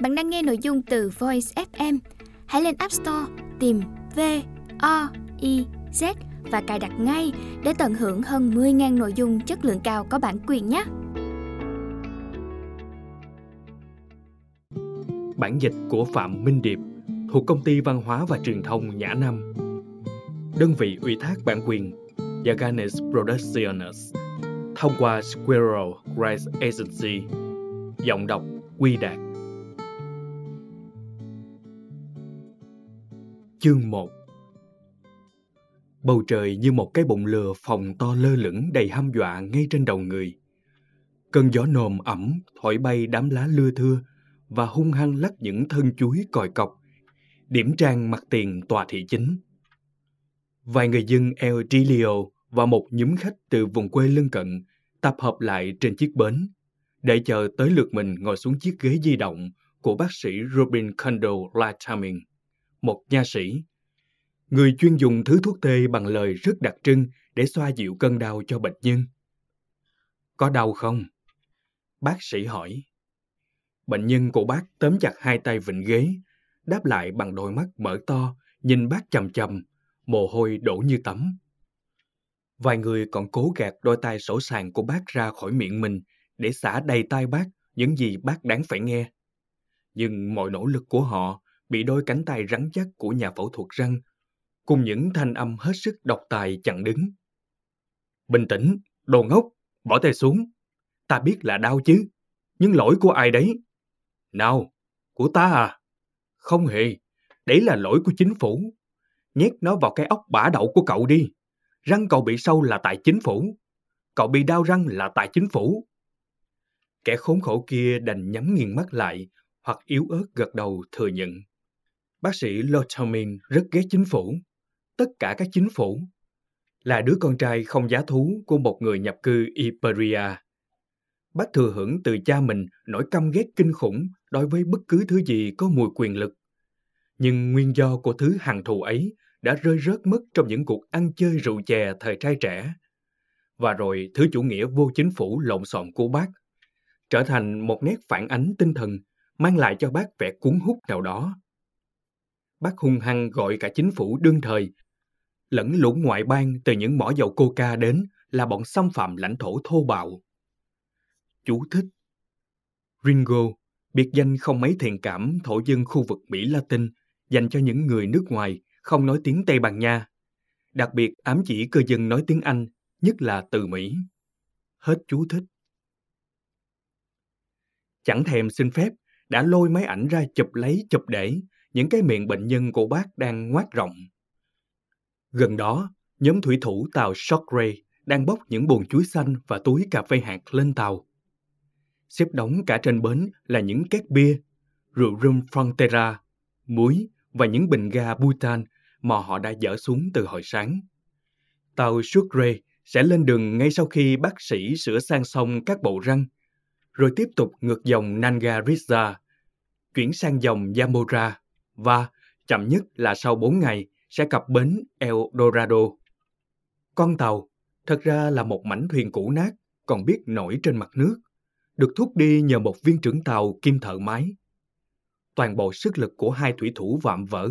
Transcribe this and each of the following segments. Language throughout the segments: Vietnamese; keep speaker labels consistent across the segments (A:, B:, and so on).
A: Bạn đang nghe nội dung từ Voice FM. Hãy lên App Store, tìm V O I Z và cài đặt ngay để tận hưởng hơn 10.000 nội dung chất lượng cao có bản quyền nhé.
B: Bản dịch của Phạm Minh Điệp thuộc Công ty Văn hóa và Truyền thông Nhã Nam. Đơn vị ủy thác bản quyền Yaganes Productions thông qua Squirrel Rice Agency. Giọng đọc Quy Đạt. Chương 1 Bầu trời như một cái bụng lừa phòng to lơ lửng đầy ham dọa ngay trên đầu người. Cơn gió nồm ẩm thổi bay đám lá lưa thưa và hung hăng lắc những thân chuối còi cọc, điểm trang mặt tiền tòa thị chính. Vài người dân El Trilio và một nhóm khách từ vùng quê lân cận tập hợp lại trên chiếc bến để chờ tới lượt mình ngồi xuống chiếc ghế di động của bác sĩ Robin Kendall latamin một nha sĩ. Người chuyên dùng thứ thuốc tê bằng lời rất đặc trưng để xoa dịu cơn đau cho bệnh nhân. Có đau không? Bác sĩ hỏi. Bệnh nhân của bác tóm chặt hai tay vịnh ghế, đáp lại bằng đôi mắt mở to, nhìn bác chầm chầm, mồ hôi đổ như tắm. Vài người còn cố gạt đôi tay sổ sàng của bác ra khỏi miệng mình để xả đầy tai bác những gì bác đáng phải nghe. Nhưng mọi nỗ lực của họ bị đôi cánh tay rắn chắc của nhà phẫu thuật răng cùng những thanh âm hết sức độc tài chặn đứng. Bình tĩnh, đồ ngốc, bỏ tay xuống. Ta biết là đau chứ, nhưng lỗi của ai đấy? Nào, của ta à? Không hề, đấy là lỗi của chính phủ. Nhét nó vào cái ốc bả đậu của cậu đi. Răng cậu bị sâu là tại chính phủ. Cậu bị đau răng là tại chính phủ. Kẻ khốn khổ kia đành nhắm nghiền mắt lại hoặc yếu ớt gật đầu thừa nhận. Bác sĩ Lotamin rất ghét chính phủ. Tất cả các chính phủ. Là đứa con trai không giá thú của một người nhập cư Iberia. Bác thừa hưởng từ cha mình nỗi căm ghét kinh khủng đối với bất cứ thứ gì có mùi quyền lực. Nhưng nguyên do của thứ hàng thù ấy đã rơi rớt mất trong những cuộc ăn chơi rượu chè thời trai trẻ. Và rồi thứ chủ nghĩa vô chính phủ lộn xộn của bác trở thành một nét phản ánh tinh thần, mang lại cho bác vẻ cuốn hút nào đó. Bác hung hăng gọi cả chính phủ đương thời lẫn lũ ngoại bang từ những mỏ dầu coca đến là bọn xâm phạm lãnh thổ thô bạo. Chú thích Ringo, biệt danh không mấy thiện cảm thổ dân khu vực Mỹ Latin dành cho những người nước ngoài không nói tiếng Tây Ban Nha, đặc biệt ám chỉ cư dân nói tiếng Anh, nhất là từ Mỹ. Hết chú thích. Chẳng thèm xin phép, đã lôi máy ảnh ra chụp lấy chụp để những cái miệng bệnh nhân của bác đang ngoác rộng. Gần đó, nhóm thủy thủ tàu Shockray đang bốc những bồn chuối xanh và túi cà phê hạt lên tàu. Xếp đóng cả trên bến là những két bia, rượu rum Frontera, muối và những bình ga butan mà họ đã dỡ xuống từ hồi sáng. Tàu Sucre sẽ lên đường ngay sau khi bác sĩ sửa sang xong các bộ răng, rồi tiếp tục ngược dòng Nanga Rizza, chuyển sang dòng Yamora và, chậm nhất là sau 4 ngày, sẽ cập bến El Dorado. Con tàu, thật ra là một mảnh thuyền cũ nát, còn biết nổi trên mặt nước, được thúc đi nhờ một viên trưởng tàu kim thợ máy. Toàn bộ sức lực của hai thủy thủ vạm vỡ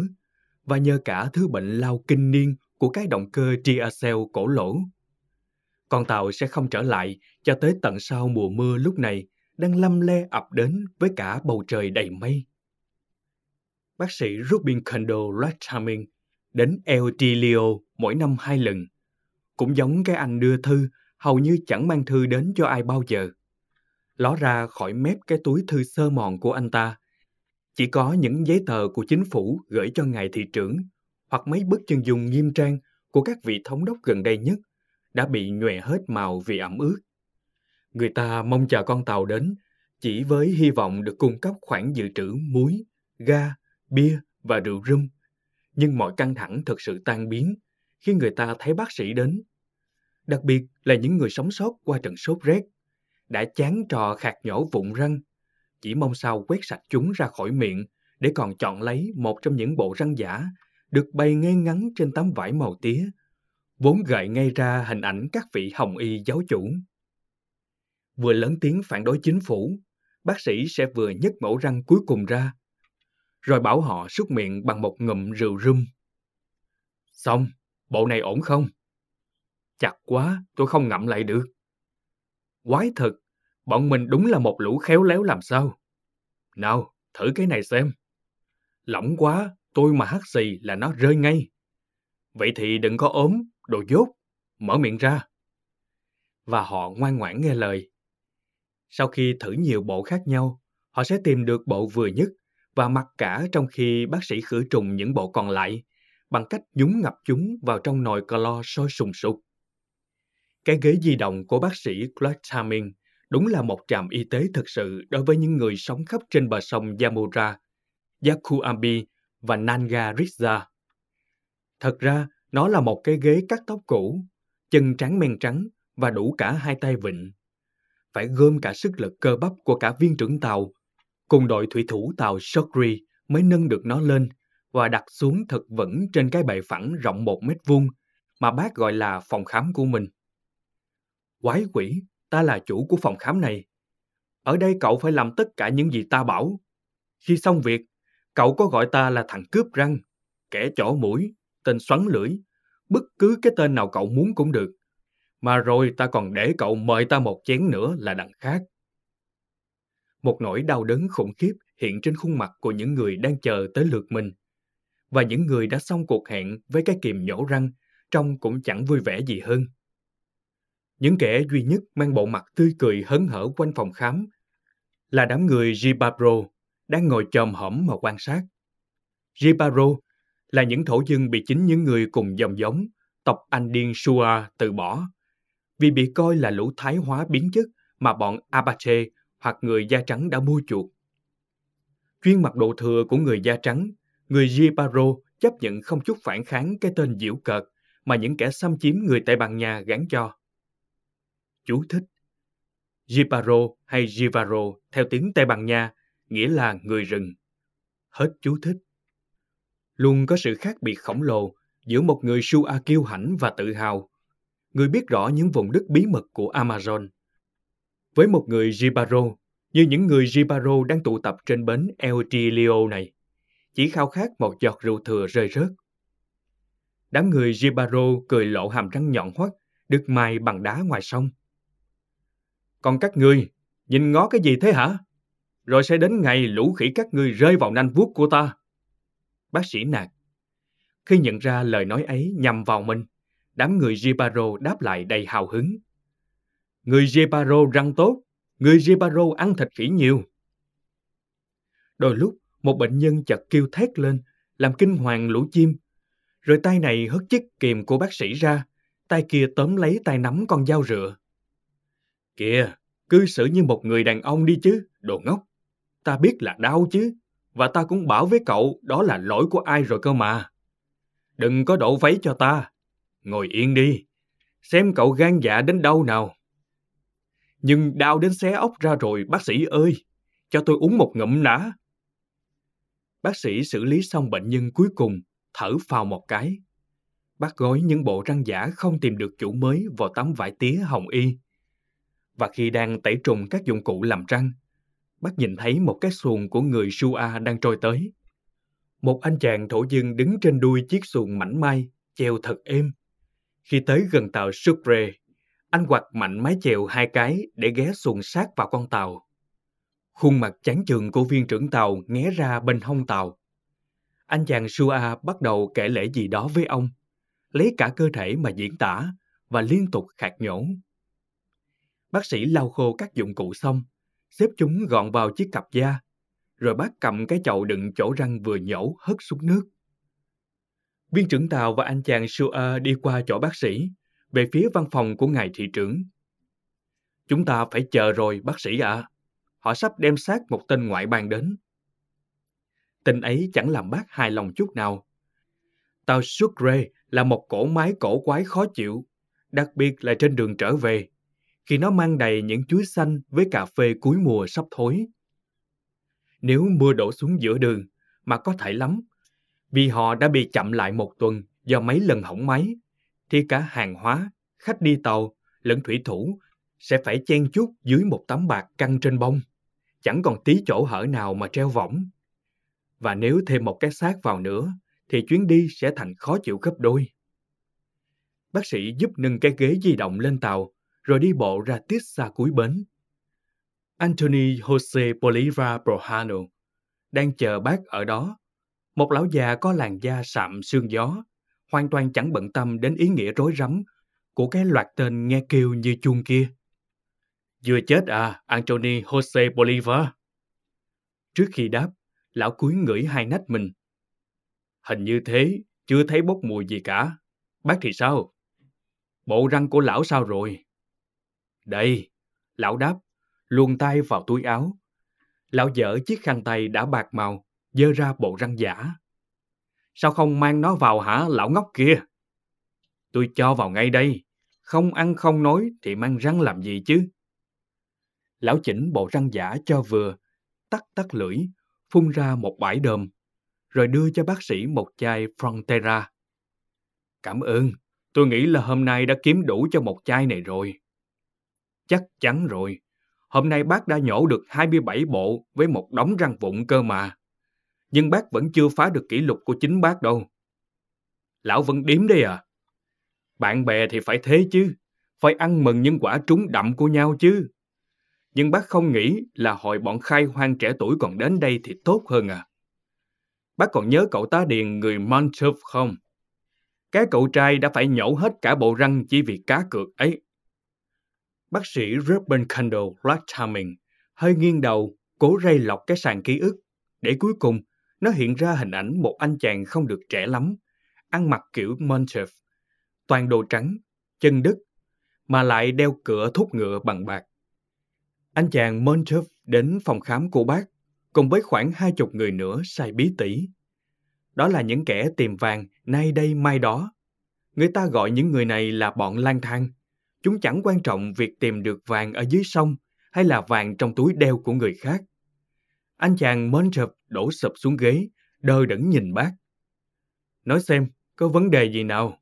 B: và nhờ cả thứ bệnh lao kinh niên của cái động cơ diesel cổ lỗ. Con tàu sẽ không trở lại cho tới tận sau mùa mưa lúc này đang lâm le ập đến với cả bầu trời đầy mây. Bác sĩ Robin Kendall Lathaming đến El Tilio mỗi năm hai lần. Cũng giống cái anh đưa thư, hầu như chẳng mang thư đến cho ai bao giờ. Ló ra khỏi mép cái túi thư sơ mòn của anh ta chỉ có những giấy tờ của chính phủ gửi cho ngài thị trưởng hoặc mấy bức chân dung nghiêm trang của các vị thống đốc gần đây nhất đã bị nhòe hết màu vì ẩm ướt. Người ta mong chờ con tàu đến chỉ với hy vọng được cung cấp khoản dự trữ muối, ga, bia và rượu rum. Nhưng mọi căng thẳng thật sự tan biến khi người ta thấy bác sĩ đến. Đặc biệt là những người sống sót qua trận sốt rét, đã chán trò khạc nhổ vụn răng chỉ mong sao quét sạch chúng ra khỏi miệng để còn chọn lấy một trong những bộ răng giả được bày ngay ngắn trên tấm vải màu tía, vốn gợi ngay ra hình ảnh các vị hồng y giáo chủ. Vừa lớn tiếng phản đối chính phủ, bác sĩ sẽ vừa nhấc mẫu răng cuối cùng ra, rồi bảo họ súc miệng bằng một ngụm rượu rum. Xong, bộ này ổn không? Chặt quá, tôi không ngậm lại được. Quái thật, bọn mình đúng là một lũ khéo léo làm sao. Nào, thử cái này xem. Lỏng quá, tôi mà hắt xì là nó rơi ngay. Vậy thì đừng có ốm, đồ dốt, mở miệng ra. Và họ ngoan ngoãn nghe lời. Sau khi thử nhiều bộ khác nhau, họ sẽ tìm được bộ vừa nhất và mặc cả trong khi bác sĩ khử trùng những bộ còn lại bằng cách nhúng ngập chúng vào trong nồi clo sôi sùng sục. Cái ghế di động của bác sĩ Clark Taming đúng là một trạm y tế thực sự đối với những người sống khắp trên bờ sông Yamura, Yakuambi và Nanga Rizza. Thật ra, nó là một cái ghế cắt tóc cũ, chân trắng men trắng và đủ cả hai tay vịn. Phải gom cả sức lực cơ bắp của cả viên trưởng tàu, cùng đội thủy thủ tàu Shokri mới nâng được nó lên và đặt xuống thật vững trên cái bệ phẳng rộng một mét vuông mà bác gọi là phòng khám của mình. Quái quỷ, ta là chủ của phòng khám này. Ở đây cậu phải làm tất cả những gì ta bảo. Khi xong việc, cậu có gọi ta là thằng cướp răng, kẻ chỏ mũi, tên xoắn lưỡi, bất cứ cái tên nào cậu muốn cũng được. Mà rồi ta còn để cậu mời ta một chén nữa là đằng khác. Một nỗi đau đớn khủng khiếp hiện trên khuôn mặt của những người đang chờ tới lượt mình. Và những người đã xong cuộc hẹn với cái kìm nhổ răng, trông cũng chẳng vui vẻ gì hơn. Những kẻ duy nhất mang bộ mặt tươi cười hớn hở quanh phòng khám là đám người Jibabro đang ngồi chòm hổm mà quan sát. Jibaro là những thổ dân bị chính những người cùng dòng giống, tộc anh điên Shua từ bỏ vì bị coi là lũ thái hóa biến chất mà bọn Apache hoặc người da trắng đã mua chuộc. Chuyên mặc đồ thừa của người da trắng, người Jibaro chấp nhận không chút phản kháng cái tên diễu cợt mà những kẻ xâm chiếm người Tây Ban Nha gắn cho. Chú thích Jibaro hay Jivaro theo tiếng Tây Ban Nha nghĩa là người rừng. Hết chú thích. Luôn có sự khác biệt khổng lồ giữa một người Shua kiêu hãnh và tự hào, người biết rõ những vùng đất bí mật của Amazon, với một người Jibaro như những người Jibaro đang tụ tập trên bến El Tilio này, chỉ khao khát một giọt rượu thừa rơi rớt. Đám người Jibaro cười lộ hàm răng nhọn hoắt, được mài bằng đá ngoài sông. Còn các ngươi, nhìn ngó cái gì thế hả? Rồi sẽ đến ngày lũ khỉ các ngươi rơi vào nanh vuốt của ta. Bác sĩ nạt. Khi nhận ra lời nói ấy nhằm vào mình, đám người Jibaro đáp lại đầy hào hứng. Người Jeparo răng tốt, người Jeparo ăn thịt khỉ nhiều. Đôi lúc, một bệnh nhân chợt kêu thét lên, làm kinh hoàng lũ chim. Rồi tay này hất chiếc kìm của bác sĩ ra, tay kia tóm lấy tay nắm con dao rựa. Kìa, cư xử như một người đàn ông đi chứ, đồ ngốc. Ta biết là đau chứ, và ta cũng bảo với cậu đó là lỗi của ai rồi cơ mà. Đừng có đổ váy cho ta. Ngồi yên đi, xem cậu gan dạ đến đâu nào. Nhưng đau đến xé ốc ra rồi, bác sĩ ơi, cho tôi uống một ngụm đã. Bác sĩ xử lý xong bệnh nhân cuối cùng, thở phào một cái. Bác gói những bộ răng giả không tìm được chủ mới vào tấm vải tía hồng y. Và khi đang tẩy trùng các dụng cụ làm răng, bác nhìn thấy một cái xuồng của người Shua đang trôi tới. Một anh chàng thổ dân đứng trên đuôi chiếc xuồng mảnh mai, treo thật êm. Khi tới gần tàu Sucre, anh quạt mạnh mái chèo hai cái để ghé xuồng sát vào con tàu. Khuôn mặt chán chường của viên trưởng tàu nghé ra bên hông tàu. Anh chàng Sua bắt đầu kể lễ gì đó với ông, lấy cả cơ thể mà diễn tả và liên tục khạc nhổ. Bác sĩ lau khô các dụng cụ xong, xếp chúng gọn vào chiếc cặp da, rồi bác cầm cái chậu đựng chỗ răng vừa nhổ hất xuống nước. Viên trưởng tàu và anh chàng Sua đi qua chỗ bác sĩ, về phía văn phòng của ngài thị trưởng. Chúng ta phải chờ rồi, bác sĩ ạ. À. Họ sắp đem xác một tên ngoại bang đến. Tin ấy chẳng làm bác hài lòng chút nào. Tàu Sucre là một cổ máy cổ quái khó chịu, đặc biệt là trên đường trở về khi nó mang đầy những chuối xanh với cà phê cuối mùa sắp thối. Nếu mưa đổ xuống giữa đường, mà có thể lắm, vì họ đã bị chậm lại một tuần do mấy lần hỏng máy, thì cả hàng hóa, khách đi tàu, lẫn thủy thủ sẽ phải chen chúc dưới một tấm bạc căng trên bông. chẳng còn tí chỗ hở nào mà treo võng. Và nếu thêm một cái xác vào nữa, thì chuyến đi sẽ thành khó chịu gấp đôi. Bác sĩ giúp nâng cái ghế di động lên tàu, rồi đi bộ ra tiết xa cuối bến. Anthony Jose Bolivar Brojano đang chờ bác ở đó. Một lão già có làn da sạm sương gió, hoàn toàn chẳng bận tâm đến ý nghĩa rối rắm của cái loạt tên nghe kêu như chuông kia. Vừa chết à, Anthony Jose Bolivar? Trước khi đáp, lão cúi ngửi hai nách mình. Hình như thế, chưa thấy bốc mùi gì cả. Bác thì sao? Bộ răng của lão sao rồi? Đây, lão đáp, luồn tay vào túi áo. Lão dở chiếc khăn tay đã bạc màu, dơ ra bộ răng giả. Sao không mang nó vào hả, lão ngốc kia? Tôi cho vào ngay đây. Không ăn không nói thì mang răng làm gì chứ? Lão chỉnh bộ răng giả cho vừa, tắt tắt lưỡi, phun ra một bãi đờm, rồi đưa cho bác sĩ một chai Frontera. Cảm ơn, tôi nghĩ là hôm nay đã kiếm đủ cho một chai này rồi. Chắc chắn rồi, hôm nay bác đã nhổ được 27 bộ với một đống răng vụn cơ mà. Nhưng bác vẫn chưa phá được kỷ lục của chính bác đâu. Lão vẫn điếm đây à? Bạn bè thì phải thế chứ, phải ăn mừng những quả trúng đậm của nhau chứ. Nhưng bác không nghĩ là hồi bọn khai hoang trẻ tuổi còn đến đây thì tốt hơn à. Bác còn nhớ cậu tá điền người Montauf không? Cái cậu trai đã phải nhổ hết cả bộ răng chỉ vì cá cược ấy. Bác sĩ Ruben Kendall Blackhaming hơi nghiêng đầu, cố ray lọc cái sàn ký ức, để cuối cùng nó hiện ra hình ảnh một anh chàng không được trẻ lắm, ăn mặc kiểu Montauf, toàn đồ trắng, chân đứt, mà lại đeo cửa thúc ngựa bằng bạc. Anh chàng Montauf đến phòng khám của bác, cùng với khoảng hai chục người nữa sai bí tỉ. Đó là những kẻ tìm vàng nay đây mai đó. Người ta gọi những người này là bọn lang thang. Chúng chẳng quan trọng việc tìm được vàng ở dưới sông hay là vàng trong túi đeo của người khác. Anh chàng Montauf đổ sập xuống ghế, đơ đẫn nhìn bác. Nói xem, có vấn đề gì nào?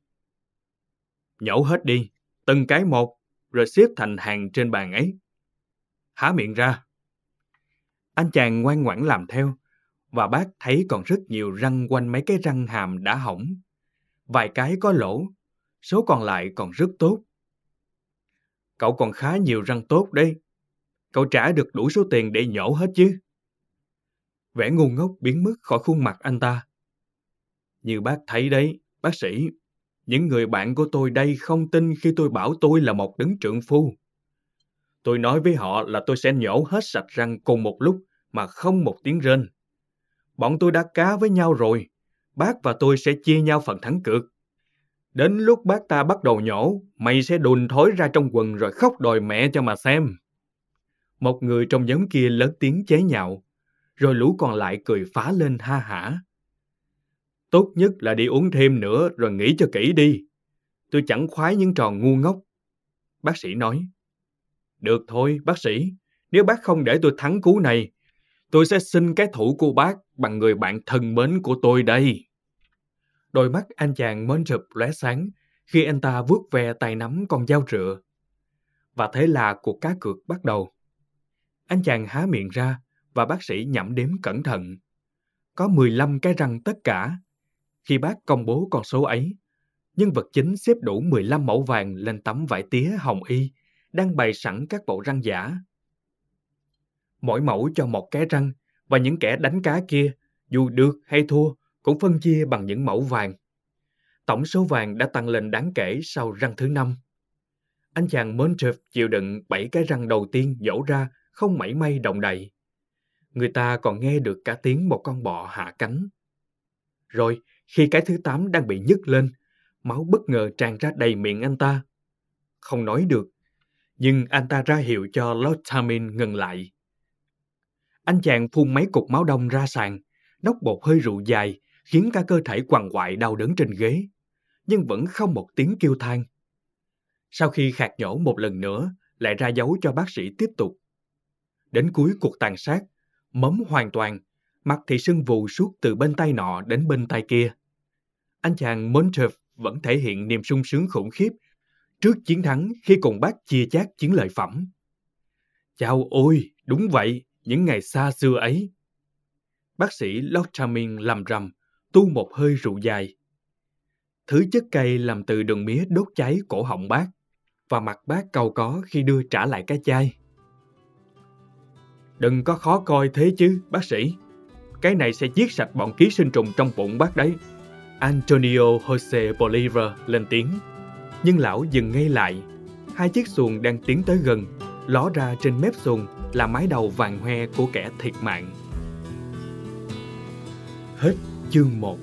B: Nhổ hết đi, từng cái một, rồi xếp thành hàng trên bàn ấy. Há miệng ra. Anh chàng ngoan ngoãn làm theo, và bác thấy còn rất nhiều răng quanh mấy cái răng hàm đã hỏng. Vài cái có lỗ, số còn lại còn rất tốt. Cậu còn khá nhiều răng tốt đấy. Cậu trả được đủ số tiền để nhổ hết chứ. Vẻ ngu ngốc biến mất khỏi khuôn mặt anh ta. Như bác thấy đấy, bác sĩ, những người bạn của tôi đây không tin khi tôi bảo tôi là một đấng trượng phu. Tôi nói với họ là tôi sẽ nhổ hết sạch răng cùng một lúc mà không một tiếng rên. Bọn tôi đã cá với nhau rồi, bác và tôi sẽ chia nhau phần thắng cược. Đến lúc bác ta bắt đầu nhổ, mày sẽ đùn thối ra trong quần rồi khóc đòi mẹ cho mà xem. Một người trong nhóm kia lớn tiếng chế nhạo, rồi lũ còn lại cười phá lên ha hả. Tốt nhất là đi uống thêm nữa rồi nghĩ cho kỹ đi. Tôi chẳng khoái những trò ngu ngốc. Bác sĩ nói. Được thôi, bác sĩ. Nếu bác không để tôi thắng cú này, tôi sẽ xin cái thủ của bác bằng người bạn thân mến của tôi đây. Đôi mắt anh chàng mến rụp lóe sáng khi anh ta vuốt ve tay nắm con dao rựa. Và thế là cuộc cá cược bắt đầu. Anh chàng há miệng ra và bác sĩ nhẩm đếm cẩn thận. Có 15 cái răng tất cả. Khi bác công bố con số ấy, nhân vật chính xếp đủ 15 mẫu vàng lên tấm vải tía hồng y đang bày sẵn các bộ răng giả. Mỗi mẫu cho một cái răng và những kẻ đánh cá kia, dù được hay thua, cũng phân chia bằng những mẫu vàng. Tổng số vàng đã tăng lên đáng kể sau răng thứ năm. Anh chàng Montreux chịu đựng bảy cái răng đầu tiên dỗ ra không mảy may động đậy. Người ta còn nghe được cả tiếng một con bọ hạ cánh. Rồi, khi cái thứ tám đang bị nhức lên, máu bất ngờ tràn ra đầy miệng anh ta. Không nói được, nhưng anh ta ra hiệu cho Lord Tamin ngừng lại. Anh chàng phun mấy cục máu đông ra sàn, nốc bột hơi rượu dài, khiến cả cơ thể quằn quại đau đớn trên ghế, nhưng vẫn không một tiếng kêu than. Sau khi khạc nhổ một lần nữa, lại ra dấu cho bác sĩ tiếp tục. Đến cuối cuộc tàn sát, mấm hoàn toàn, mặt thì sưng vù suốt từ bên tay nọ đến bên tay kia. Anh chàng Montev vẫn thể hiện niềm sung sướng khủng khiếp trước chiến thắng khi cùng bác chia chác chiến lợi phẩm. Chào ôi, đúng vậy, những ngày xa xưa ấy. Bác sĩ Lochamin làm rầm, tu một hơi rượu dài. Thứ chất cây làm từ đường mía đốt cháy cổ họng bác, và mặt bác cầu có khi đưa trả lại cái chai. Đừng có khó coi thế chứ, bác sĩ. Cái này sẽ giết sạch bọn ký sinh trùng trong bụng bác đấy. Antonio Jose Bolivar lên tiếng. Nhưng lão dừng ngay lại. Hai chiếc xuồng đang tiến tới gần, ló ra trên mép xuồng là mái đầu vàng hoe của kẻ thiệt mạng. Hết chương 1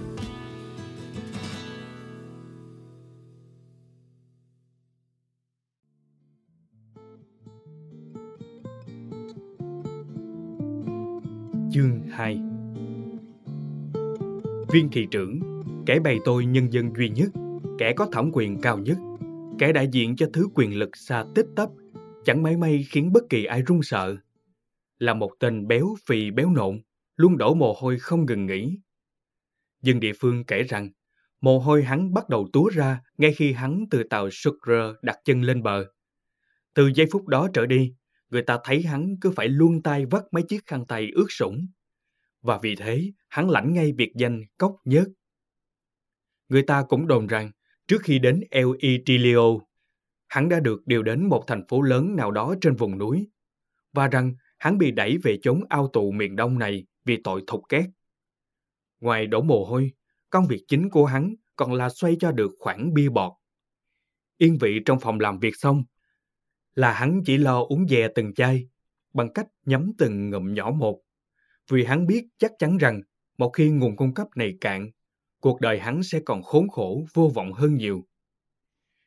B: 2 Viên thị trưởng, kẻ bày tôi nhân dân duy nhất, kẻ có thẩm quyền cao nhất, kẻ đại diện cho thứ quyền lực xa tích tấp, chẳng mấy may khiến bất kỳ ai run sợ. Là một tên béo phì béo nộn, luôn đổ mồ hôi không ngừng nghỉ. Dân địa phương kể rằng, mồ hôi hắn bắt đầu túa ra ngay khi hắn từ tàu Sucre đặt chân lên bờ. Từ giây phút đó trở đi, người ta thấy hắn cứ phải luôn tay vắt mấy chiếc khăn tay ướt sũng. Và vì thế, hắn lãnh ngay biệt danh cốc nhớt. Người ta cũng đồn rằng, trước khi đến El Itilio, hắn đã được điều đến một thành phố lớn nào đó trên vùng núi, và rằng hắn bị đẩy về chốn ao tù miền đông này vì tội thục két. Ngoài đổ mồ hôi, công việc chính của hắn còn là xoay cho được khoản bia bọt. Yên vị trong phòng làm việc xong, là hắn chỉ lo uống dè từng chai, bằng cách nhắm từng ngụm nhỏ một. Vì hắn biết chắc chắn rằng một khi nguồn cung cấp này cạn, cuộc đời hắn sẽ còn khốn khổ vô vọng hơn nhiều.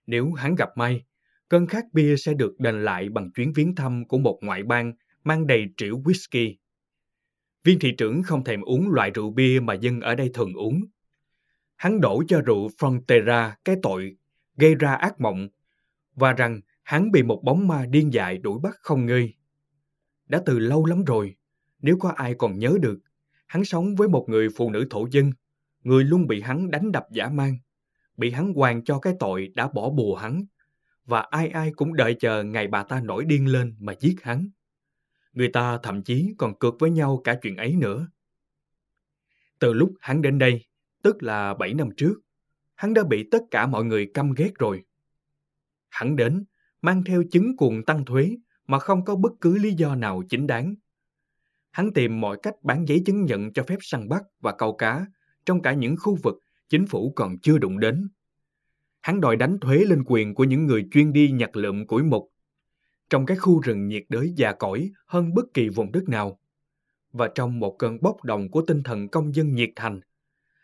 B: Nếu hắn gặp may, cơn khát bia sẽ được đền lại bằng chuyến viếng thăm của một ngoại bang mang đầy triệu whisky. Viên thị trưởng không thèm uống loại rượu bia mà dân ở đây thường uống. Hắn đổ cho rượu Frontera cái tội gây ra ác mộng và rằng hắn bị một bóng ma điên dại đuổi bắt không ngơi. Đã từ lâu lắm rồi, nếu có ai còn nhớ được, hắn sống với một người phụ nữ thổ dân, người luôn bị hắn đánh đập giả mang, bị hắn hoàn cho cái tội đã bỏ bùa hắn, và ai ai cũng đợi chờ ngày bà ta nổi điên lên mà giết hắn. Người ta thậm chí còn cược với nhau cả chuyện ấy nữa. Từ lúc hắn đến đây, tức là 7 năm trước, hắn đã bị tất cả mọi người căm ghét rồi. Hắn đến, mang theo chứng cuồng tăng thuế mà không có bất cứ lý do nào chính đáng. Hắn tìm mọi cách bán giấy chứng nhận cho phép săn bắt và câu cá trong cả những khu vực chính phủ còn chưa đụng đến. Hắn đòi đánh thuế lên quyền của những người chuyên đi nhặt lượm củi mục trong cái khu rừng nhiệt đới già cỗi hơn bất kỳ vùng đất nào. Và trong một cơn bốc đồng của tinh thần công dân nhiệt thành,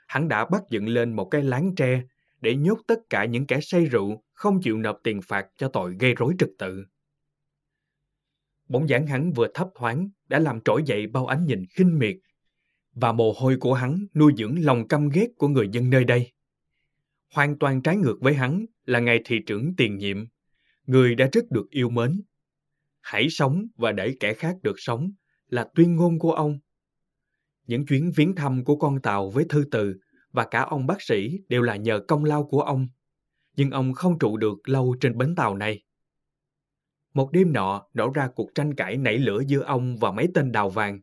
B: hắn đã bắt dựng lên một cái láng tre để nhốt tất cả những kẻ say rượu không chịu nộp tiền phạt cho tội gây rối trật tự. Bóng dáng hắn vừa thấp thoáng đã làm trỗi dậy bao ánh nhìn khinh miệt và mồ hôi của hắn nuôi dưỡng lòng căm ghét của người dân nơi đây. Hoàn toàn trái ngược với hắn là ngài thị trưởng tiền nhiệm, người đã rất được yêu mến. Hãy sống và để kẻ khác được sống là tuyên ngôn của ông. Những chuyến viếng thăm của con tàu với thư từ và cả ông bác sĩ đều là nhờ công lao của ông. Nhưng ông không trụ được lâu trên bến tàu này. Một đêm nọ nổ ra cuộc tranh cãi nảy lửa giữa ông và mấy tên đào vàng.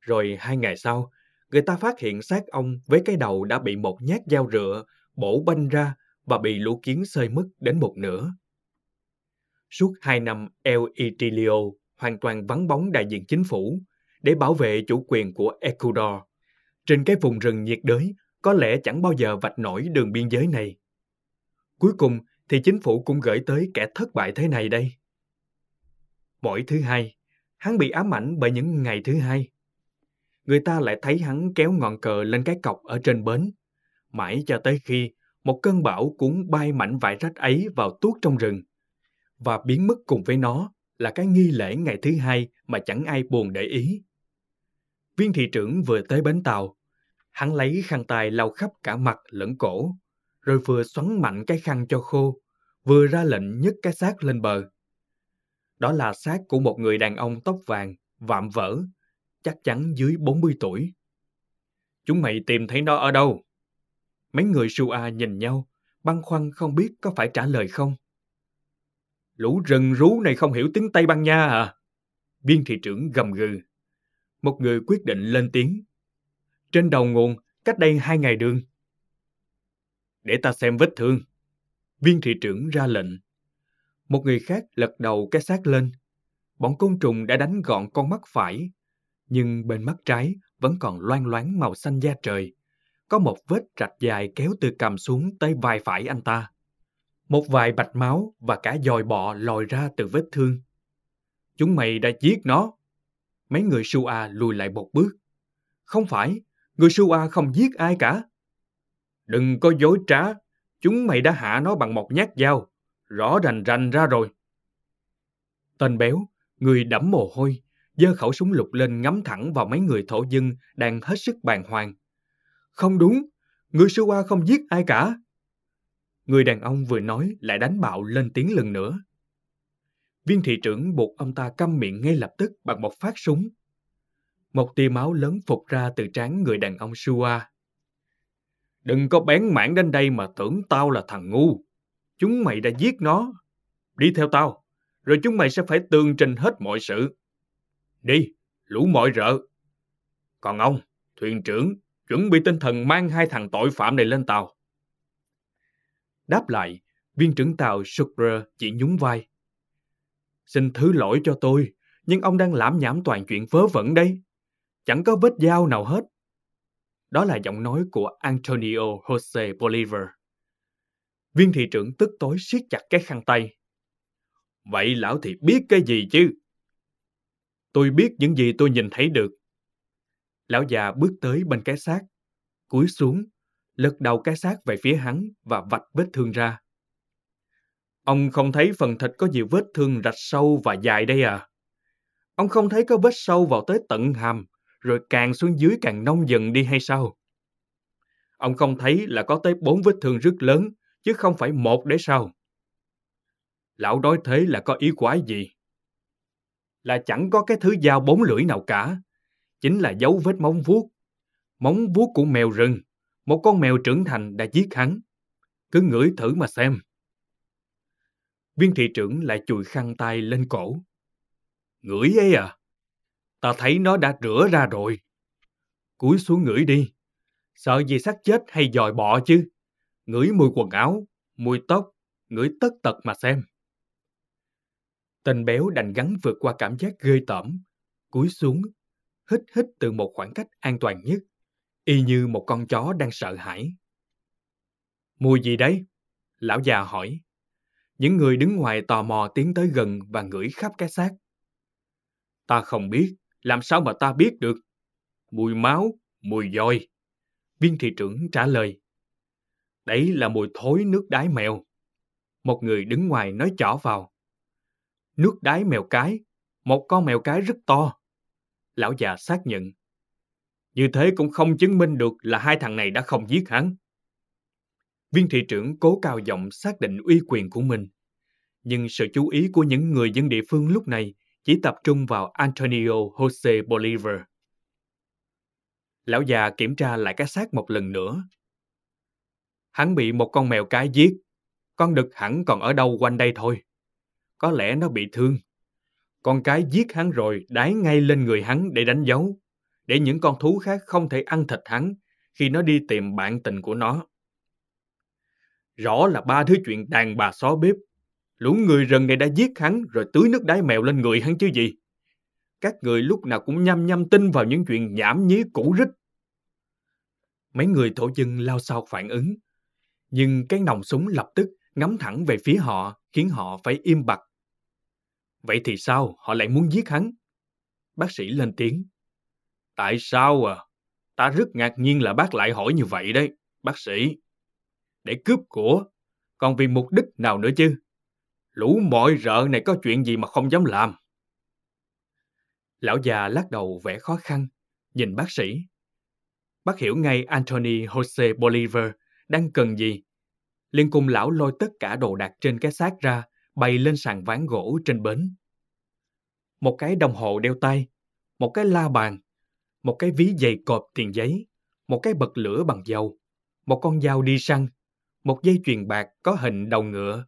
B: Rồi hai ngày sau, người ta phát hiện xác ông với cái đầu đã bị một nhát dao rựa bổ banh ra và bị lũ kiến xơi mất đến một nửa. Suốt hai năm El Itilio hoàn toàn vắng bóng đại diện chính phủ để bảo vệ chủ quyền của Ecuador. Trên cái vùng rừng nhiệt đới có lẽ chẳng bao giờ vạch nổi đường biên giới này. Cuối cùng thì chính phủ cũng gửi tới kẻ thất bại thế này đây. Mỗi thứ hai, hắn bị ám ảnh bởi những ngày thứ hai. Người ta lại thấy hắn kéo ngọn cờ lên cái cọc ở trên bến, mãi cho tới khi một cơn bão cuốn bay mảnh vải rách ấy vào tuốt trong rừng, và biến mất cùng với nó là cái nghi lễ ngày thứ hai mà chẳng ai buồn để ý. Viên thị trưởng vừa tới bến tàu, hắn lấy khăn tay lau khắp cả mặt lẫn cổ, rồi vừa xoắn mạnh cái khăn cho khô, vừa ra lệnh nhấc cái xác lên bờ. Đó là xác của một người đàn ông tóc vàng, vạm vỡ, chắc chắn dưới 40 tuổi. Chúng mày tìm thấy nó ở đâu? Mấy người Sua nhìn nhau, băn khoăn không biết có phải trả lời không. Lũ rừng rú này không hiểu tiếng Tây Ban Nha à? Viên thị trưởng gầm gừ. Một người quyết định lên tiếng. Trên đầu nguồn, cách đây hai ngày đường. Để ta xem vết thương. Viên thị trưởng ra lệnh. Một người khác lật đầu cái xác lên. Bọn côn trùng đã đánh gọn con mắt phải, nhưng bên mắt trái vẫn còn loang loáng màu xanh da trời. Có một vết rạch dài kéo từ cằm xuống tới vai phải anh ta. Một vài bạch máu và cả dòi bọ lòi ra từ vết thương. Chúng mày đã giết nó. Mấy người Su lùi lại một bước. Không phải, người Su không giết ai cả. Đừng có dối trá, chúng mày đã hạ nó bằng một nhát dao, rõ rành rành ra rồi. Tên béo, người đẫm mồ hôi, giơ khẩu súng lục lên ngắm thẳng vào mấy người thổ dân đang hết sức bàng hoàng. Không đúng, người sư qua không giết ai cả. Người đàn ông vừa nói lại đánh bạo lên tiếng lần nữa. Viên thị trưởng buộc ông ta câm miệng ngay lập tức bằng một phát súng. Một tia máu lớn phục ra từ trán người đàn ông Sua. Đừng có bén mảng đến đây mà tưởng tao là thằng ngu. Chúng mày đã giết nó. Đi theo tao, rồi chúng mày sẽ phải tường trình hết mọi sự. Đi, lũ mọi rợ. Còn ông, thuyền trưởng, chuẩn bị tinh thần mang hai thằng tội phạm này lên tàu. Đáp lại, viên trưởng tàu Sukra chỉ nhún vai. Xin thứ lỗi cho tôi, nhưng ông đang lãm nhảm toàn chuyện vớ vẩn đây. Chẳng có vết dao nào hết. Đó là giọng nói của Antonio Jose Bolivar. Viên thị trưởng tức tối siết chặt cái khăn tay. Vậy lão thì biết cái gì chứ? Tôi biết những gì tôi nhìn thấy được. Lão già bước tới bên cái xác, cúi xuống, lật đầu cái xác về phía hắn và vạch vết thương ra. Ông không thấy phần thịt có nhiều vết thương rạch sâu và dài đây à? Ông không thấy có vết sâu vào tới tận hàm, rồi càng xuống dưới càng nông dần đi hay sao? Ông không thấy là có tới bốn vết thương rất lớn, chứ không phải một để sao? Lão nói thế là có ý quái gì? Là chẳng có cái thứ dao bốn lưỡi nào cả. Chính là dấu vết móng vuốt. Móng vuốt của mèo rừng. Một con mèo trưởng thành đã giết hắn. Cứ ngửi thử mà xem. Viên thị trưởng lại chùi khăn tay lên cổ. Ngửi ấy à? Ta thấy nó đã rửa ra rồi. Cúi xuống ngửi đi. Sợ gì xác chết hay dòi bọ chứ? Ngửi mùi quần áo, mùi tóc, ngửi tất tật mà xem. Tên béo đành gắn vượt qua cảm giác ghê tởm, cúi xuống, hít hít từ một khoảng cách an toàn nhất, y như một con chó đang sợ hãi. Mùi gì đấy? Lão già hỏi. Những người đứng ngoài tò mò tiến tới gần và ngửi khắp cái xác. Ta không biết, làm sao mà ta biết được? Mùi máu, mùi dòi. Viên thị trưởng trả lời. Đấy là mùi thối nước đái mèo. Một người đứng ngoài nói chỏ vào. Nước đái mèo cái, một con mèo cái rất to. Lão già xác nhận. Như thế cũng không chứng minh được là hai thằng này đã không giết hắn. Viên thị trưởng cố cao giọng xác định uy quyền của mình. Nhưng sự chú ý của những người dân địa phương lúc này chỉ tập trung vào Antonio Jose Bolivar. Lão già kiểm tra lại cái xác một lần nữa. Hắn bị một con mèo cái giết. Con đực hẳn còn ở đâu quanh đây thôi. Có lẽ nó bị thương. Con cái giết hắn rồi đái ngay lên người hắn để đánh dấu. Để những con thú khác không thể ăn thịt hắn khi nó đi tìm bạn tình của nó. Rõ là ba thứ chuyện đàn bà xó bếp Lũ người rừng này đã giết hắn rồi tưới nước đáy mèo lên người hắn chứ gì. Các người lúc nào cũng nhăm nhăm tin vào những chuyện nhảm nhí cũ rích. Mấy người thổ dân lao sao phản ứng. Nhưng cái nòng súng lập tức ngắm thẳng về phía họ khiến họ phải im bặt. Vậy thì sao họ lại muốn giết hắn? Bác sĩ lên tiếng. Tại sao à? Ta rất ngạc nhiên là bác lại hỏi như vậy đấy, bác sĩ. Để cướp của, còn vì mục đích nào nữa chứ? Lũ mọi rợ này có chuyện gì mà không dám làm. Lão già lắc đầu vẻ khó khăn, nhìn bác sĩ. Bác hiểu ngay Anthony Jose Bolivar đang cần gì. Liên cùng lão lôi tất cả đồ đạc trên cái xác ra, bày lên sàn ván gỗ trên bến. Một cái đồng hồ đeo tay, một cái la bàn, một cái ví dày cộp tiền giấy, một cái bật lửa bằng dầu, một con dao đi săn, một dây chuyền bạc có hình đầu ngựa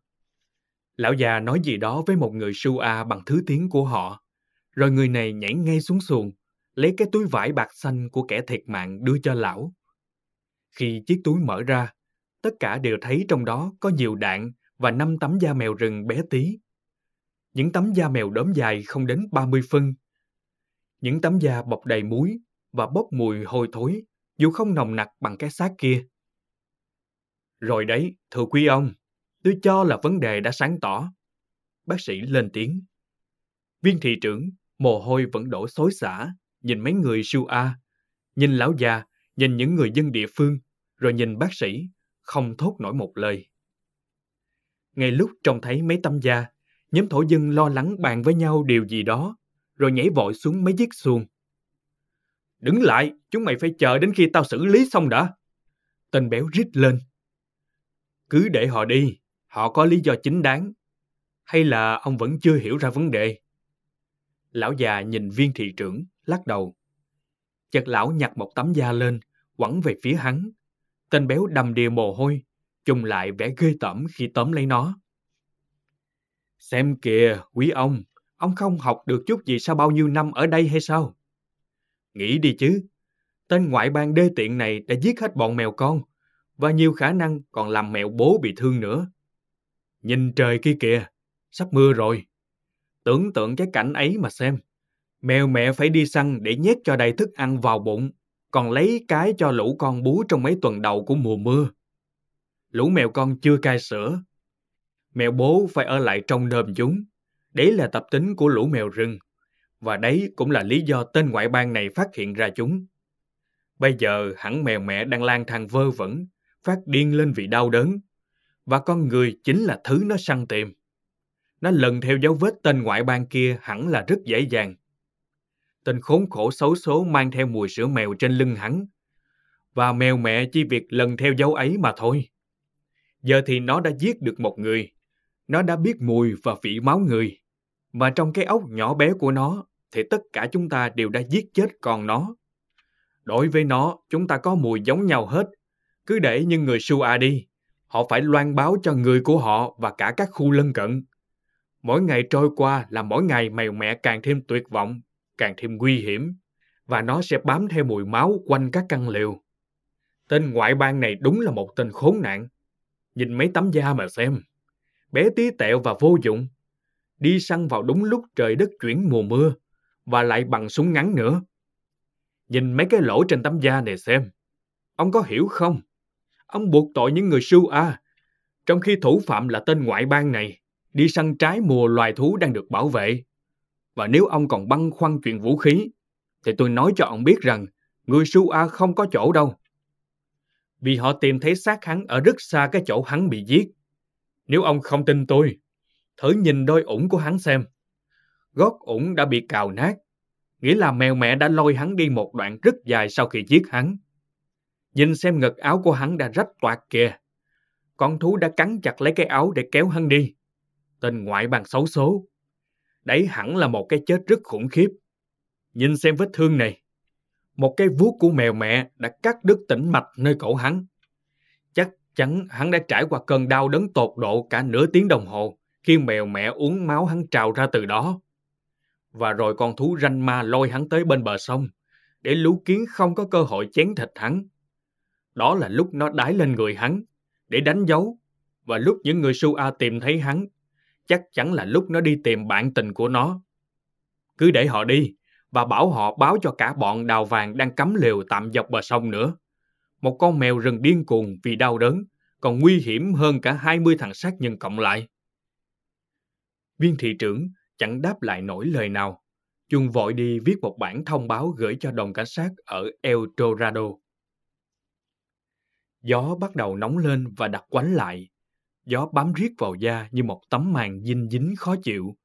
B: Lão già nói gì đó với một người su a bằng thứ tiếng của họ, rồi người này nhảy ngay xuống xuồng, lấy cái túi vải bạc xanh của kẻ thiệt mạng đưa cho lão. Khi chiếc túi mở ra, tất cả đều thấy trong đó có nhiều đạn và năm tấm da mèo rừng bé tí. Những tấm da mèo đốm dài không đến 30 phân. Những tấm da bọc đầy muối và bốc mùi hôi thối, dù không nồng nặc bằng cái xác kia. Rồi đấy, thưa quý ông, tôi cho là vấn đề đã sáng tỏ. Bác sĩ lên tiếng. Viên thị trưởng, mồ hôi vẫn đổ xối xả, nhìn mấy người siêu A, nhìn lão già, nhìn những người dân địa phương, rồi nhìn bác sĩ, không thốt nổi một lời. Ngay lúc trông thấy mấy tấm da, nhóm thổ dân lo lắng bàn với nhau điều gì đó, rồi nhảy vội xuống mấy chiếc xuồng. Đứng lại, chúng mày phải chờ đến khi tao xử lý xong đã. Tên béo rít lên. Cứ để họ đi, họ có lý do chính đáng. Hay là ông vẫn chưa hiểu ra vấn đề? Lão già nhìn viên thị trưởng, lắc đầu. Chợt lão nhặt một tấm da lên, quẳng về phía hắn. Tên béo đầm đìa mồ hôi, chung lại vẻ ghê tởm khi tóm lấy nó. Xem kìa, quý ông, ông không học được chút gì sau bao nhiêu năm ở đây hay sao? Nghĩ đi chứ, tên ngoại bang đê tiện này đã giết hết bọn mèo con, và nhiều khả năng còn làm mèo bố bị thương nữa. Nhìn trời kia kìa, sắp mưa rồi. Tưởng tượng cái cảnh ấy mà xem. Mèo mẹ phải đi săn để nhét cho đầy thức ăn vào bụng, còn lấy cái cho lũ con bú trong mấy tuần đầu của mùa mưa. Lũ mèo con chưa cai sữa. Mèo bố phải ở lại trong nơm chúng. Đấy là tập tính của lũ mèo rừng. Và đấy cũng là lý do tên ngoại bang này phát hiện ra chúng. Bây giờ hẳn mèo mẹ đang lang thang vơ vẩn, phát điên lên vì đau đớn. Và con người chính là thứ nó săn tìm. Nó lần theo dấu vết tên ngoại bang kia hẳn là rất dễ dàng. Tên khốn khổ xấu số mang theo mùi sữa mèo trên lưng hắn. Và mèo mẹ chỉ việc lần theo dấu ấy mà thôi. Giờ thì nó đã giết được một người. Nó đã biết mùi và vị máu người. Và trong cái ốc nhỏ bé của nó thì tất cả chúng ta đều đã giết chết con nó. Đối với nó, chúng ta có mùi giống nhau hết. Cứ để những người Sua đi. Họ phải loan báo cho người của họ và cả các khu lân cận. Mỗi ngày trôi qua là mỗi ngày mèo mẹ càng thêm tuyệt vọng, càng thêm nguy hiểm, và nó sẽ bám theo mùi máu quanh các căn liều. Tên ngoại bang này đúng là một tên khốn nạn. Nhìn mấy tấm da mà xem. Bé tí tẹo và vô dụng. Đi săn vào đúng lúc trời đất chuyển mùa mưa, và lại bằng súng ngắn nữa. Nhìn mấy cái lỗ trên tấm da này xem. Ông có hiểu không? Ông buộc tội những người sưu A, trong khi thủ phạm là tên ngoại bang này đi săn trái mùa loài thú đang được bảo vệ. Và nếu ông còn băn khoăn chuyện vũ khí, thì tôi nói cho ông biết rằng người Su A không có chỗ đâu. Vì họ tìm thấy xác hắn ở rất xa cái chỗ hắn bị giết. Nếu ông không tin tôi, thử nhìn đôi ủng của hắn xem. Gót ủng đã bị cào nát, nghĩa là mèo mẹ đã lôi hắn đi một đoạn rất dài sau khi giết hắn. Nhìn xem ngực áo của hắn đã rách toạc kìa. Con thú đã cắn chặt lấy cái áo để kéo hắn đi tên ngoại bang xấu số. Đấy hẳn là một cái chết rất khủng khiếp. Nhìn xem vết thương này. Một cái vuốt của mèo mẹ đã cắt đứt tĩnh mạch nơi cổ hắn. Chắc chắn hắn đã trải qua cơn đau đớn tột độ cả nửa tiếng đồng hồ khi mèo mẹ uống máu hắn trào ra từ đó. Và rồi con thú ranh ma lôi hắn tới bên bờ sông để lũ kiến không có cơ hội chén thịt hắn. Đó là lúc nó đái lên người hắn để đánh dấu và lúc những người su A tìm thấy hắn chắc chắn là lúc nó đi tìm bạn tình của nó. Cứ để họ đi và bảo họ báo cho cả bọn đào vàng đang cắm lều tạm dọc bờ sông nữa. Một con mèo rừng điên cuồng vì đau đớn, còn nguy hiểm hơn cả 20 thằng sát nhân cộng lại. Viên thị trưởng chẳng đáp lại nổi lời nào. chung vội đi viết một bản thông báo gửi cho đồn cảnh sát ở El Dorado. Gió bắt đầu nóng lên và đặt quánh lại, Gió bám riết vào da như một tấm màn dinh dính khó chịu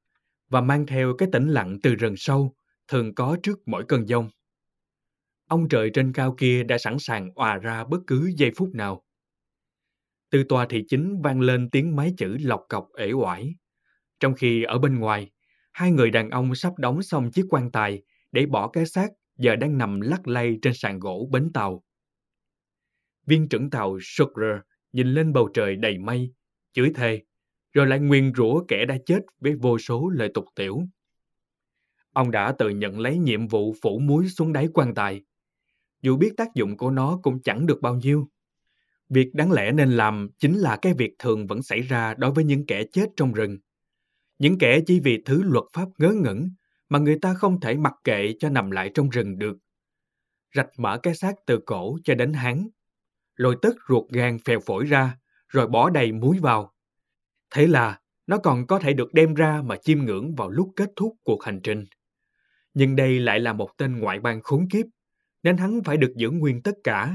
B: và mang theo cái tĩnh lặng từ rừng sâu thường có trước mỗi cơn giông. Ông trời trên cao kia đã sẵn sàng òa ra bất cứ giây phút nào. Từ tòa thị chính vang lên tiếng máy chữ lọc cọc ể oải. Trong khi ở bên ngoài, hai người đàn ông sắp đóng xong chiếc quan tài để bỏ cái xác giờ đang nằm lắc lay trên sàn gỗ bến tàu. Viên trưởng tàu Sugar nhìn lên bầu trời đầy mây chửi thề, rồi lại nguyền rủa kẻ đã chết với vô số lời tục tiểu. Ông đã tự nhận lấy nhiệm vụ phủ muối xuống đáy quan tài. Dù biết tác dụng của nó cũng chẳng được bao nhiêu. Việc đáng lẽ nên làm chính là cái việc thường vẫn xảy ra đối với những kẻ chết trong rừng. Những kẻ chỉ vì thứ luật pháp ngớ ngẩn mà người ta không thể mặc kệ cho nằm lại trong rừng được. Rạch mở cái xác từ cổ cho đến háng, lôi tất ruột gan phèo phổi ra, rồi bỏ đầy muối vào. Thế là nó còn có thể được đem ra mà chiêm ngưỡng vào lúc kết thúc cuộc hành trình. Nhưng đây lại là một tên ngoại bang khốn kiếp, nên hắn phải được giữ nguyên tất cả,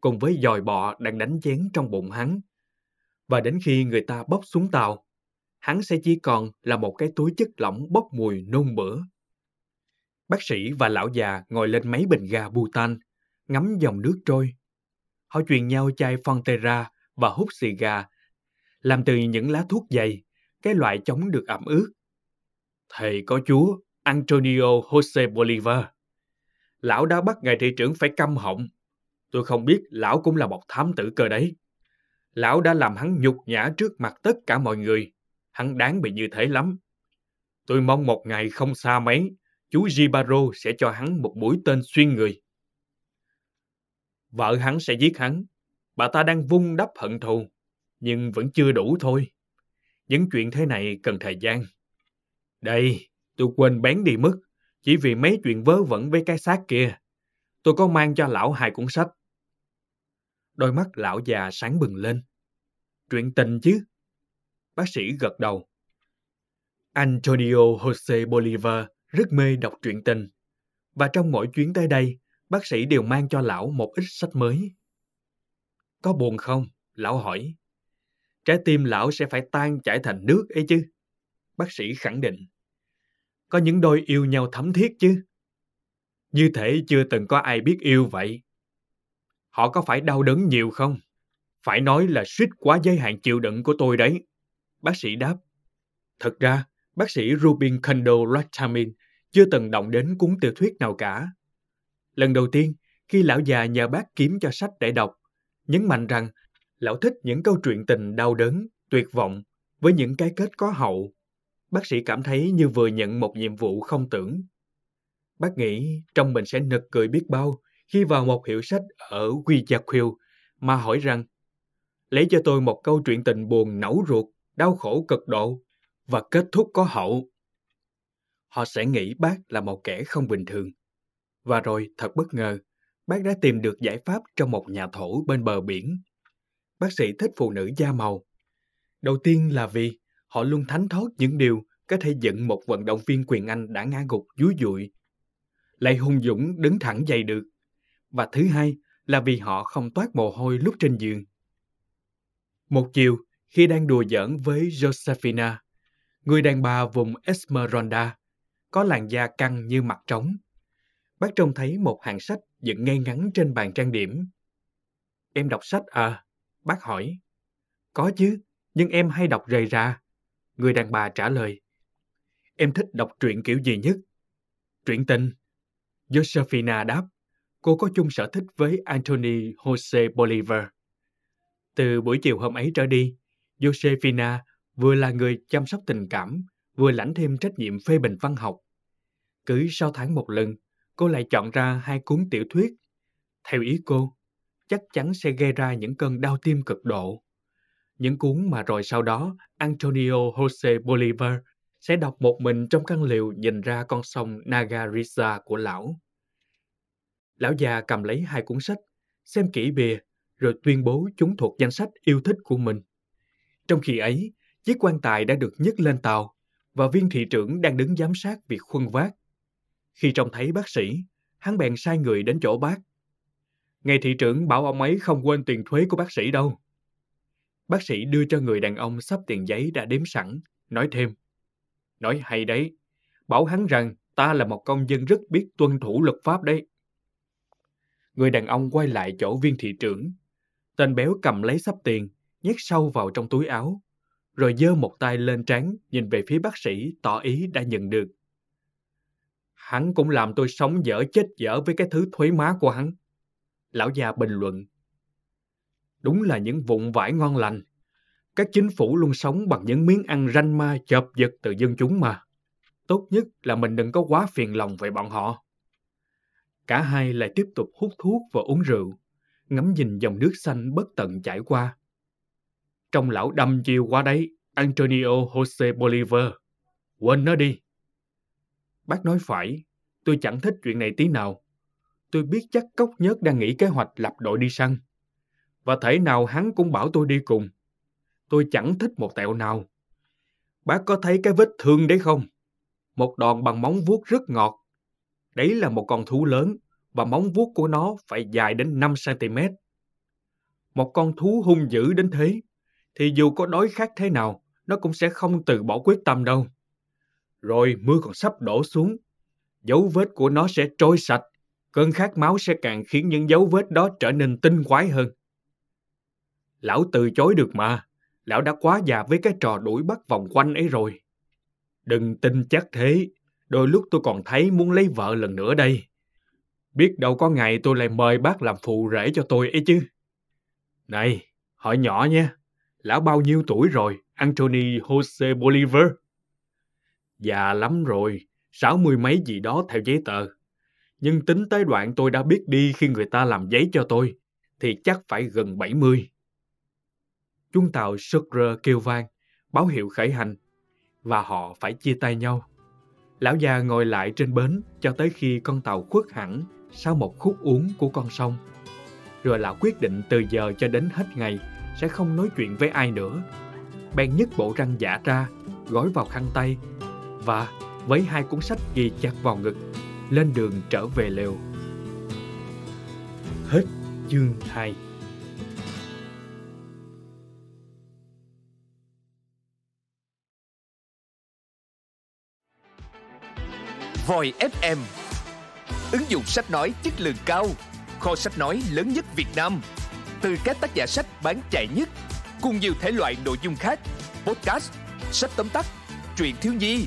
B: cùng với dòi bọ đang đánh chén trong bụng hắn. Và đến khi người ta bóc xuống tàu, hắn sẽ chỉ còn là một cái túi chất lỏng bốc mùi nôn mửa. Bác sĩ và lão già ngồi lên mấy bình ga butan, ngắm dòng nước trôi. Họ truyền nhau chai Fontera và hút xì gà, làm từ những lá thuốc dày, cái loại chống được ẩm ướt. Thầy có chúa Antonio Jose Bolivar. Lão đã bắt ngài thị trưởng phải câm họng. Tôi không biết lão cũng là một thám tử cơ đấy. Lão đã làm hắn nhục nhã trước mặt tất cả mọi người. Hắn đáng bị như thế lắm. Tôi mong một ngày không xa mấy, chú Gibaro sẽ cho hắn một mũi tên xuyên người. Vợ hắn sẽ giết hắn. Bà ta đang vung đắp hận thù, nhưng vẫn chưa đủ thôi. Những chuyện thế này cần thời gian. Đây, tôi quên bén đi mất, chỉ vì mấy chuyện vớ vẩn với cái xác kia. Tôi có mang cho lão hai cuốn sách. Đôi mắt lão già sáng bừng lên. Chuyện tình chứ? Bác sĩ gật đầu. Antonio Jose Bolivar rất mê đọc truyện tình. Và trong mỗi chuyến tới đây, bác sĩ đều mang cho lão một ít sách mới. Có buồn không? Lão hỏi. Trái tim lão sẽ phải tan chảy thành nước ấy chứ. Bác sĩ khẳng định. Có những đôi yêu nhau thấm thiết chứ. Như thể chưa từng có ai biết yêu vậy. Họ có phải đau đớn nhiều không? Phải nói là suýt quá giới hạn chịu đựng của tôi đấy. Bác sĩ đáp. Thật ra, bác sĩ Rubin Kendall Latamin chưa từng động đến cuốn tiểu thuyết nào cả. Lần đầu tiên, khi lão già nhờ bác kiếm cho sách để đọc, nhấn mạnh rằng lão thích những câu chuyện tình đau đớn, tuyệt vọng với những cái kết có hậu. Bác sĩ cảm thấy như vừa nhận một nhiệm vụ không tưởng. Bác nghĩ trong mình sẽ nực cười biết bao khi vào một hiệu sách ở Guayaquil mà hỏi rằng lấy cho tôi một câu chuyện tình buồn nẫu ruột, đau khổ cực độ và kết thúc có hậu. Họ sẽ nghĩ bác là một kẻ không bình thường. Và rồi, thật bất ngờ, bác đã tìm được giải pháp trong một nhà thổ bên bờ biển. Bác sĩ thích phụ nữ da màu. Đầu tiên là vì họ luôn thánh thót những điều có thể dựng một vận động viên quyền Anh đã ngã gục dúi dụi. Lại hung dũng đứng thẳng dậy được. Và thứ hai là vì họ không toát mồ hôi lúc trên giường. Một chiều, khi đang đùa giỡn với Josephina, người đàn bà vùng Esmeralda, có làn da căng như mặt trống. Bác trông thấy một hàng sách dựng ngay ngắn trên bàn trang điểm. Em đọc sách à? Bác hỏi. Có chứ, nhưng em hay đọc rời ra. Người đàn bà trả lời. Em thích đọc truyện kiểu gì nhất? Truyện tình. Josephina đáp. Cô có chung sở thích với Anthony Jose Bolivar. Từ buổi chiều hôm ấy trở đi, Josephina vừa là người chăm sóc tình cảm, vừa lãnh thêm trách nhiệm phê bình văn học. Cứ sau tháng một lần, cô lại chọn ra hai cuốn tiểu thuyết. Theo ý cô, chắc chắn sẽ gây ra những cơn đau tim cực độ. Những cuốn mà rồi sau đó Antonio Jose Bolivar sẽ đọc một mình trong căn liều nhìn ra con sông Nagarisa của lão. Lão già cầm lấy hai cuốn sách, xem kỹ bìa, rồi tuyên bố chúng thuộc danh sách yêu thích của mình. Trong khi ấy, chiếc quan tài đã được nhấc lên tàu và viên thị trưởng đang đứng giám sát việc khuân vác. Khi trông thấy bác sĩ, hắn bèn sai người đến chỗ bác. Ngày thị trưởng bảo ông ấy không quên tiền thuế của bác sĩ đâu. Bác sĩ đưa cho người đàn ông sắp tiền giấy đã đếm sẵn, nói thêm. Nói hay đấy, bảo hắn rằng ta là một công dân rất biết tuân thủ luật pháp đấy. Người đàn ông quay lại chỗ viên thị trưởng. Tên béo cầm lấy sắp tiền, nhét sâu vào trong túi áo, rồi giơ một tay lên trán nhìn về phía bác sĩ tỏ ý đã nhận được. Hắn cũng làm tôi sống dở chết dở với cái thứ thuế má của hắn. Lão già bình luận. Đúng là những vụn vải ngon lành. Các chính phủ luôn sống bằng những miếng ăn ranh ma chợp giật từ dân chúng mà. Tốt nhất là mình đừng có quá phiền lòng về bọn họ. Cả hai lại tiếp tục hút thuốc và uống rượu, ngắm nhìn dòng nước xanh bất tận chảy qua. Trong lão đâm chiều qua đấy, Antonio Jose Bolivar. Quên nó đi. Bác nói phải, tôi chẳng thích chuyện này tí nào. Tôi biết chắc cốc nhớt đang nghĩ kế hoạch lập đội đi săn. Và thể nào hắn cũng bảo tôi đi cùng. Tôi chẳng thích một tẹo nào. Bác có thấy cái vết thương đấy không? Một đòn bằng móng vuốt rất ngọt. Đấy là một con thú lớn và móng vuốt của nó phải dài đến 5cm. Một con thú hung dữ đến thế, thì dù có đói khát thế nào, nó cũng sẽ không từ bỏ quyết tâm đâu. Rồi mưa còn sắp đổ xuống, dấu vết của nó sẽ trôi sạch, cơn khát máu sẽ càng khiến những dấu vết đó trở nên tinh quái hơn. Lão từ chối được mà, lão đã quá già với cái trò đuổi bắt vòng quanh ấy rồi. Đừng tin chắc thế, đôi lúc tôi còn thấy muốn lấy vợ lần nữa đây. Biết đâu có ngày tôi lại mời bác làm phụ rể cho tôi ấy chứ. Này, hỏi nhỏ nha, lão bao nhiêu tuổi rồi, Anthony Jose Bolivar? Già lắm rồi, sáu mươi mấy gì đó theo giấy tờ. Nhưng tính tới đoạn tôi đã biết đi khi người ta làm giấy cho tôi, thì chắc phải gần 70. Chúng tàu Sucre kêu vang, báo hiệu khởi hành, và họ phải chia tay nhau. Lão già ngồi lại trên bến cho tới khi con tàu khuất hẳn sau một khúc uống của con sông. Rồi lão quyết định từ giờ cho đến hết ngày sẽ không nói chuyện với ai nữa. Bèn nhấc bộ răng giả ra, gói vào khăn tay và với hai cuốn sách ghi chặt vào ngực, lên đường trở về lều. Hết chương 2
C: Voi FM Ứng dụng sách nói chất lượng cao Kho sách nói lớn nhất Việt Nam. Từ các tác giả sách bán chạy nhất Cùng nhiều thể loại nội dung khác. Podcast, sách tóm tắt, truyện thiếu nhi,